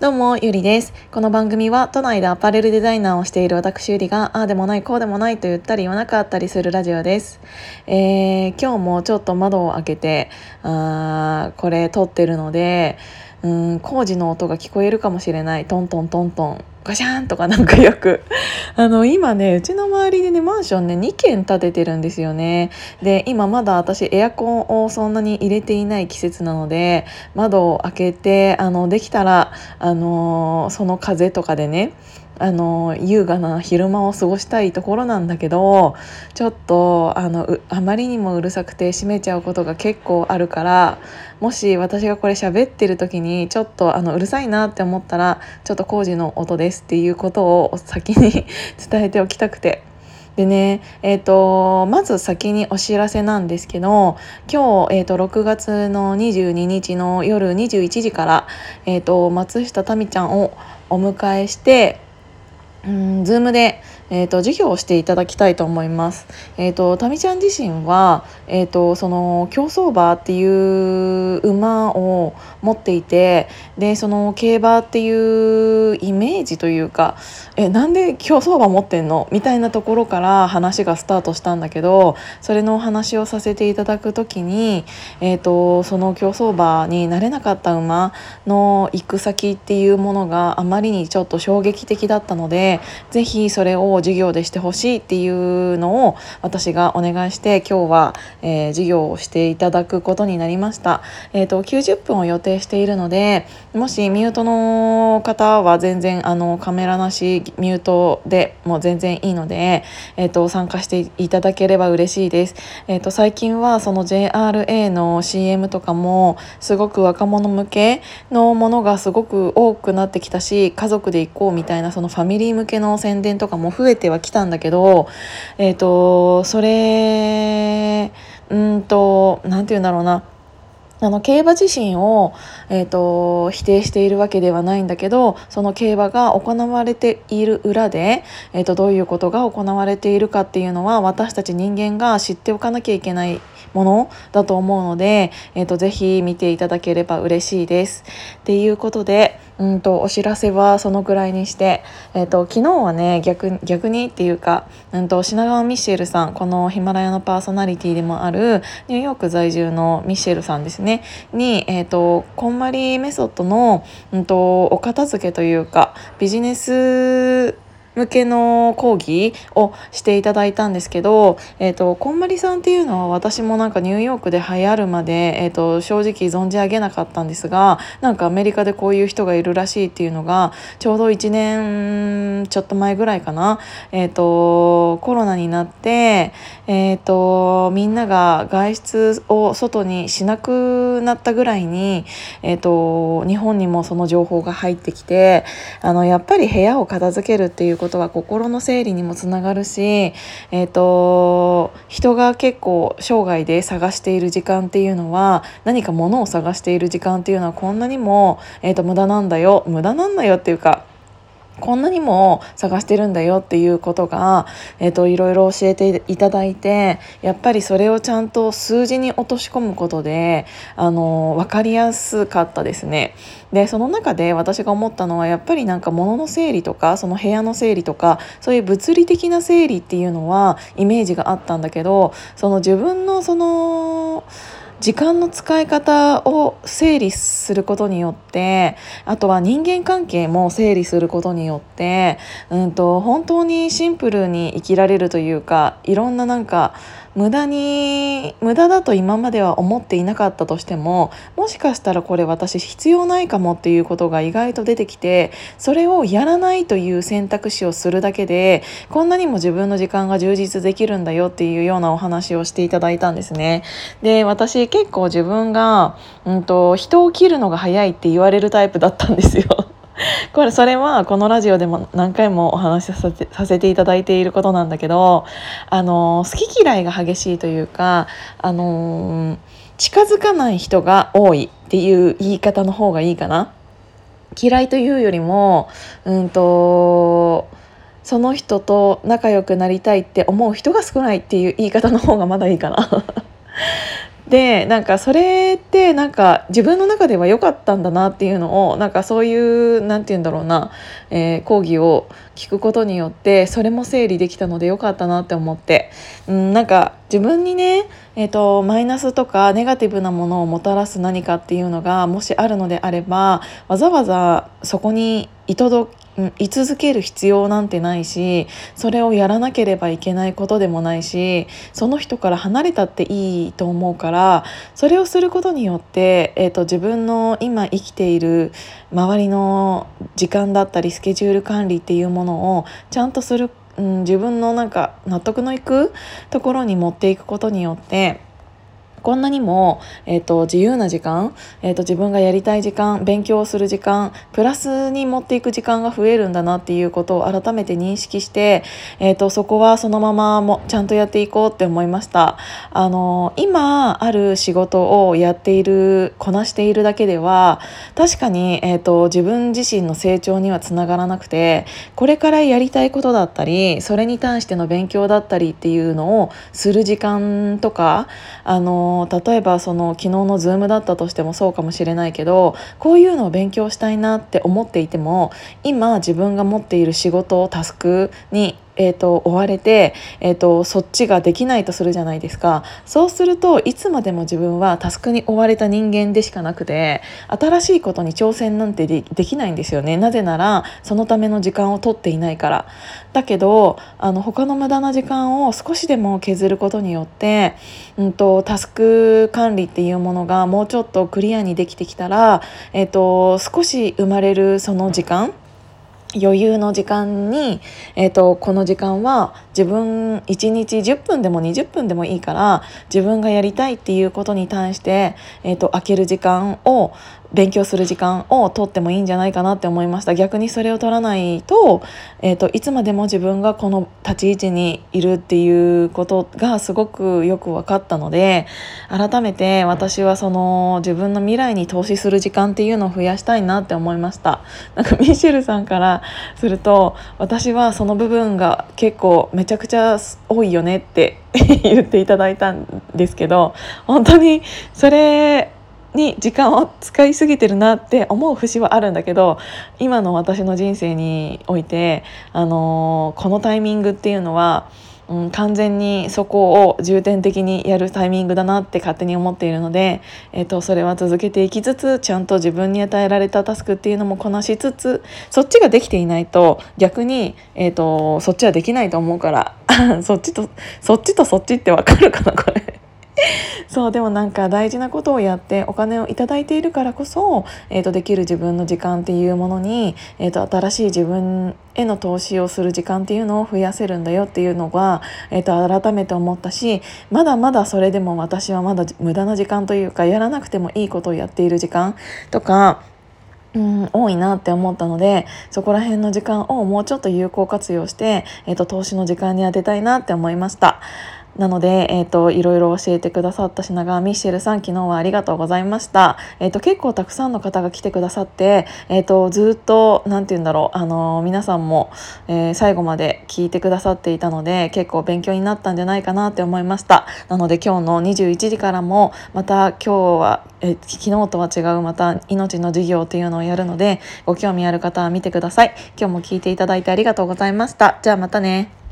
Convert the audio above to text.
どうも、ゆりです。この番組は都内でアパレルデザイナーをしている私ゆりが、ああでもない、こうでもないと言ったり言わなかったりするラジオです。えー、今日もちょっと窓を開けて、あこれ撮ってるので、うん工事の音が聞こえるかもしれないトントントントンガシャンとかなんかよく。あの今ねうちの周りでねマンションね2軒建ててるんですよね。で今まだ私エアコンをそんなに入れていない季節なので窓を開けてあのできたらあのその風とかでねあの優雅な昼間を過ごしたいところなんだけどちょっとあのあまりにもうるさくて閉めちゃうことが結構あるからもし私がこれ喋ってる時にちょっとあのうるさいなって思ったらちょっと工事の音です。っていうことを先に 伝えておきたくて。でね、えーと、まず先にお知らせなんですけど今日、えーと、6月の22日の夜21時から、えーと松下民ちゃんをお迎えしてうん、Zoom で、えーと、授業をしていただきたいと思います。えっ、ー、とタミちゃん自身は、えっ、ー、とその競走馬っていう馬を持っていて、でその競馬っていうイメージというか、えなんで競走馬持ってんの？みたいなところから話がスタートしたんだけど、それのお話をさせていただくときに、え、ー、とその競走馬になれなかった馬の行く先っていうものがあまりにちょっと衝撃的だったので。ぜひそれを授業でしてほしいっていうのを私がお願いして今日は、えー、授業をしていただくことになりました。えーと、90分を予定しているのでもしミュートの方は全然あのカメラなしミュートでも全然いいので、えーと、参加していただければ嬉しいです。えーと、最近はその JRA の CM とかもすごく若者向けのものがすごく多くなってきたし家族で行こうみたいなそのファミリー向けの宣伝とかも増えてはきたんだけど、え、ー、と、それ、うんと、なんて言うんだろうな。あの競馬自身を、えーと、否定しているわけではないんだけどその競馬が行われている裏で、えーとどういうことが行われているかっていうのは私たち人間が知っておかなきゃいけないものだと思うので、えーと、ぜひ見ていただければ嬉しいです。っていうことで、うんと、お知らせはそのぐらいにして、えーと、昨日はね逆逆にっていうか、うんと、品川ミッシェルさんこのヒマラヤのパーソナリティでもあるニューヨーク在住のミッシェルさんですねに、えー、とこんまりメソッドの、うんとお片付けというかビジネス向けの講義をしていただいたんですけど、えーと、こんまりさんっていうのは私もなんかニューヨークで流行るまで、えーと、正直存じ上げなかったんですがなんかアメリカでこういう人がいるらしいっていうのがちょうど1年ちょっと前ぐらいかな、えーと、コロナになって、えー、とみんなが外出を外にしなくなったぐらいに、えー、と日本にもその情報が入ってきてあのやっぱり部屋を片付けるっていうことことは心の整理にもつながるし、えーと、人が結構生涯で探している時間っていうのは何か物を探している時間っていうのはこんなにも、えーと無駄なんだよ無駄なんだよっていうかこんなにも探してるんだよっていうことが、えーと、いろいろ教えていただいてやっぱりそれをちゃんと数字に落とし込むことであの分かりやすかったですね。でその中で私が思ったのはやっぱりなんか物の整理とかその部屋の整理とかそういう物理的な整理っていうのはイメージがあったんだけどその自分のその時間の使い方を整理することによってあとは人間関係も整理することによって、うんと、本当にシンプルに生きられるというかいろんななんか無駄に無駄だと今までは思っていなかったとしてももしかしたらこれ私必要ないかもっていうことが意外と出てきてそれをやらないという選択肢をするだけでこんなにも自分の時間が充実できるんだよっていうようなお話をしていただいたんですね。で私結構自分が、うんと、人を切るのが早いって言われるタイプだったんですよ。これそれはこのラジオでも何回もお話しさせてさせていただいていることなんだけどあの好き嫌いが激しいというかあの近づかない人が多いっていう言い方の方がいいかな。嫌いというよりもうんとその人と仲良くなりたいって思う人が少ないっていう言い方の方がまだいいかな。でなんかそれってなんか自分の中では良かったんだなっていうのをなんかそういう何て言うんだろうな、えー、講義を聞くことによってそれも整理できたので良かったなって思って、うん、なんか自分にね、えーと、マイナスとかネガティブなものをもたらす何かっていうのがもしあるのであればわざわざそこに居届うん居続ける必要なんてないしそれをやらなければいけないことでもないしその人から離れたっていいと思うからそれをすることによって、えーと、自分の今生きている周りの時間だったりスケジュール管理っていうものをちゃんとする、うん、自分のなんか納得のいくところに持っていくことによってこんなにも、えーと、自由な時間、えーと、自分がやりたい時間勉強する時間プラスに持っていく時間が増えるんだなっていうことを改めて認識して、えーと、そこはそのままもちゃんとやっていこうって思いました。あの今ある仕事をやっているこなしているだけでは確かに、えー、と自分自身の成長にはつながらなくてこれからやりたいことだったりそれに対しての勉強だったりっていうのをする時間とかあの例えばその昨日の Zoom だったとしてもそうかもしれないけどこういうのを勉強したいなって思っていても今自分が持っている仕事をタスクにえーと、追われて、えーと、そっちができないとするじゃないですか。そうするといつまでも自分はタスクに追われた人間でしかなくて新しいことに挑戦なんてできないんですよね。なぜならそのための時間を取っていないから。だけどあの他の無駄な時間を少しでも削ることによって、うんと、タスク管理っていうものがもうちょっとクリアにできてきたら、えーと少し生まれるその時間余裕の時間に、えーと、この時間は自分1日10分でも20分でもいいから自分がやりたいっていうことに対して、えーと、と空ける時間を勉強する時間を取ってもいいんじゃないかなって思いました。逆にそれを取らないと,、えーと、いつまでも自分がこの立ち位置にいるっていうことがすごくよく分かったので改めて私はその自分の未来に投資する時間っていうのを増やしたいなって思いました。なんかミシェルさんからすると私はその部分が結構めちゃくちゃ多いよねって 言っていただいたんですけど本当にそれに時間を使いすぎてるなって思う節はあるんだけど今の私の人生において、あの、このタイミングっていうのは、うん、完全にそこを重点的にやるタイミングだなって勝手に思っているので、えーと、それは続けていきつつちゃんと自分に与えられたタスクっていうのもこなしつつそっちができていないと逆に、えーと、とそっちはできないと思うから そっちとそっちとそっちってわかるかなこれ。そうでもなんか大事なことをやってお金を頂いているからこそ、えーと、できる自分の時間っていうものに、えーと、新しい自分への投資をする時間っていうのを増やせるんだよっていうのが、えーと改めて思ったしまだまだそれでも私はまだ無駄な時間というかやらなくてもいいことをやっている時間とかうん、多いなって思ったのでそこら辺の時間をもうちょっと有効活用して、えーと投資の時間に当てたいなって思いました。なので、えーと、いろいろ教えてくださった品川ミッシェルさん昨日はありがとうございました、えーと、結構たくさんの方が来てくださって、えーと、ずっと何て言うんだろう、あの、皆さんも、えー、最後まで聞いてくださっていたので結構勉強になったんじゃないかなって思いました。なので今日の21時からもまた今日は、えー、昨日とは違うまた命の授業っていうのをやるのでご興味ある方は見てください。今日も聞いていただいてありがとうございました。じゃあまたね。